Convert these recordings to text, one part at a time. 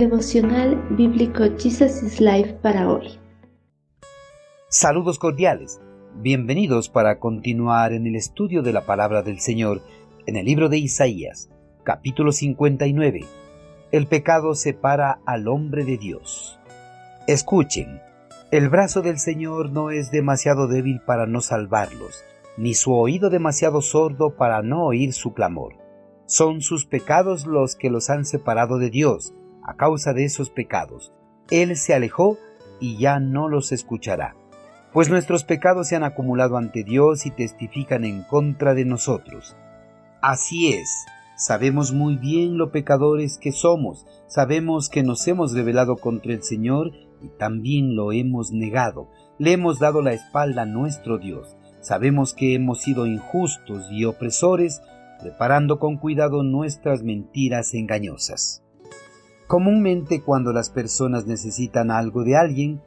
Devocional Bíblico Jesus is Life para hoy. Saludos cordiales. Bienvenidos para continuar en el estudio de la palabra del Señor en el libro de Isaías, capítulo 59. El pecado separa al hombre de Dios. Escuchen, el brazo del Señor no es demasiado débil para no salvarlos, ni su oído demasiado sordo para no oír su clamor. Son sus pecados los que los han separado de Dios. A causa de esos pecados, Él se alejó y ya no los escuchará. Pues nuestros pecados se han acumulado ante Dios y testifican en contra de nosotros. Así es, sabemos muy bien lo pecadores que somos, sabemos que nos hemos rebelado contra el Señor y también lo hemos negado, le hemos dado la espalda a nuestro Dios, sabemos que hemos sido injustos y opresores, preparando con cuidado nuestras mentiras engañosas. Comúnmente cuando las personas necesitan algo de alguien,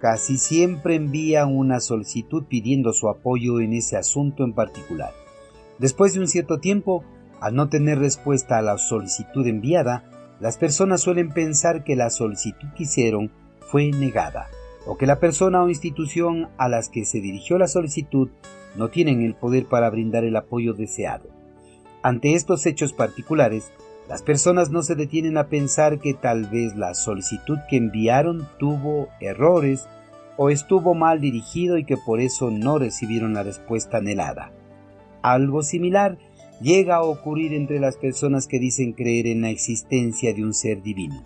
casi siempre envían una solicitud pidiendo su apoyo en ese asunto en particular. Después de un cierto tiempo, al no tener respuesta a la solicitud enviada, las personas suelen pensar que la solicitud que hicieron fue negada, o que la persona o institución a las que se dirigió la solicitud no tienen el poder para brindar el apoyo deseado. Ante estos hechos particulares, las personas no se detienen a pensar que tal vez la solicitud que enviaron tuvo errores o estuvo mal dirigido y que por eso no recibieron la respuesta anhelada. Algo similar llega a ocurrir entre las personas que dicen creer en la existencia de un ser divino.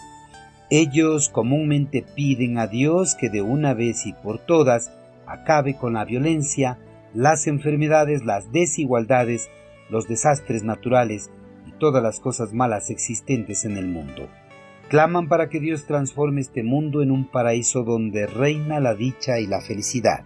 Ellos comúnmente piden a Dios que de una vez y por todas acabe con la violencia, las enfermedades, las desigualdades los desastres naturales todas las cosas malas existentes en el mundo. Claman para que Dios transforme este mundo en un paraíso donde reina la dicha y la felicidad.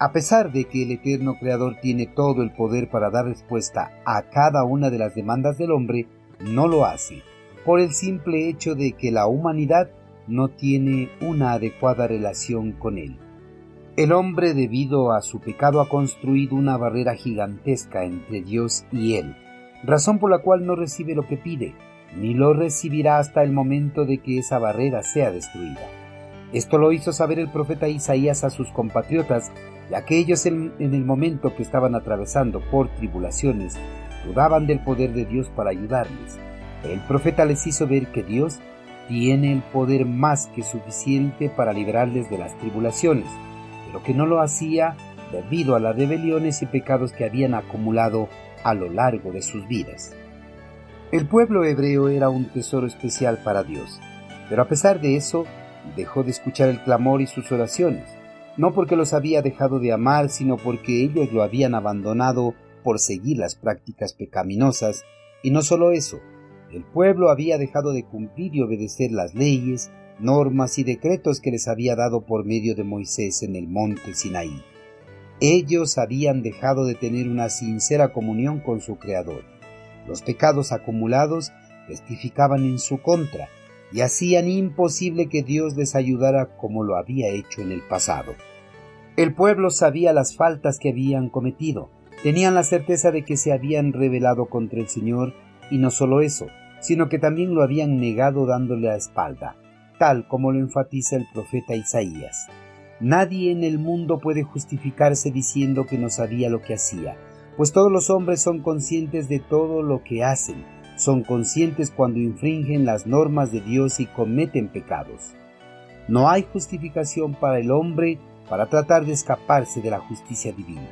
A pesar de que el eterno Creador tiene todo el poder para dar respuesta a cada una de las demandas del hombre, no lo hace, por el simple hecho de que la humanidad no tiene una adecuada relación con él. El hombre debido a su pecado ha construido una barrera gigantesca entre Dios y él, razón por la cual no recibe lo que pide, ni lo recibirá hasta el momento de que esa barrera sea destruida. Esto lo hizo saber el profeta Isaías a sus compatriotas, ya que ellos en, el momento que estaban atravesando por tribulaciones dudaban del poder de Dios para ayudarles. Pero el profeta les hizo ver que Dios tiene el poder más que suficiente para librarles de las tribulaciones lo que no lo hacía debido a las rebeliones y pecados que habían acumulado a lo largo de sus vidas. El pueblo hebreo era un tesoro especial para Dios, pero a pesar de eso, dejó de escuchar el clamor y sus oraciones, no porque los había dejado de amar, sino porque ellos lo habían abandonado por seguir las prácticas pecaminosas, y no solo eso, el pueblo había dejado de cumplir y obedecer las leyes, normas y decretos que les había dado por medio de Moisés en el monte Sinaí. Ellos habían dejado de tener una sincera comunión con su Creador. Los pecados acumulados testificaban en su contra y hacían imposible que Dios les ayudara como lo había hecho en el pasado. El pueblo sabía las faltas que habían cometido, tenían la certeza de que se habían rebelado contra el Señor y no solo eso, sino que también lo habían negado dándole la espalda tal como lo enfatiza el profeta Isaías. Nadie en el mundo puede justificarse diciendo que no sabía lo que hacía, pues todos los hombres son conscientes de todo lo que hacen, son conscientes cuando infringen las normas de Dios y cometen pecados. No hay justificación para el hombre para tratar de escaparse de la justicia divina.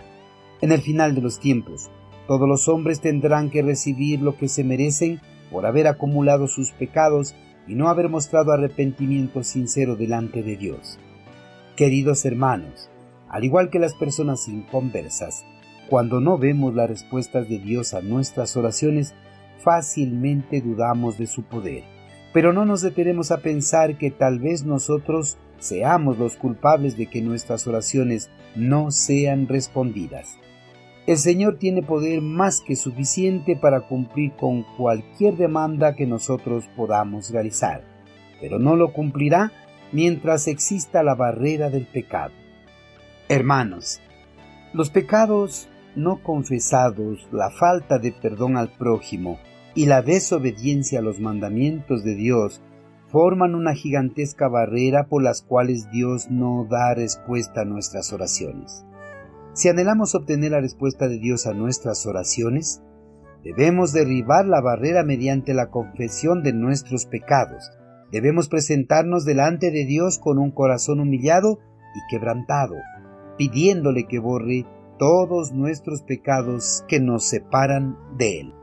En el final de los tiempos, todos los hombres tendrán que recibir lo que se merecen por haber acumulado sus pecados y no haber mostrado arrepentimiento sincero delante de Dios. Queridos hermanos, al igual que las personas inconversas, cuando no vemos las respuestas de Dios a nuestras oraciones, fácilmente dudamos de su poder. Pero no nos detenemos a pensar que tal vez nosotros seamos los culpables de que nuestras oraciones no sean respondidas. El Señor tiene poder más que suficiente para cumplir con cualquier demanda que nosotros podamos realizar, pero no lo cumplirá mientras exista la barrera del pecado. Hermanos, los pecados no confesados, la falta de perdón al prójimo y la desobediencia a los mandamientos de Dios forman una gigantesca barrera por las cuales Dios no da respuesta a nuestras oraciones. Si anhelamos obtener la respuesta de Dios a nuestras oraciones, debemos derribar la barrera mediante la confesión de nuestros pecados. Debemos presentarnos delante de Dios con un corazón humillado y quebrantado, pidiéndole que borre todos nuestros pecados que nos separan de Él.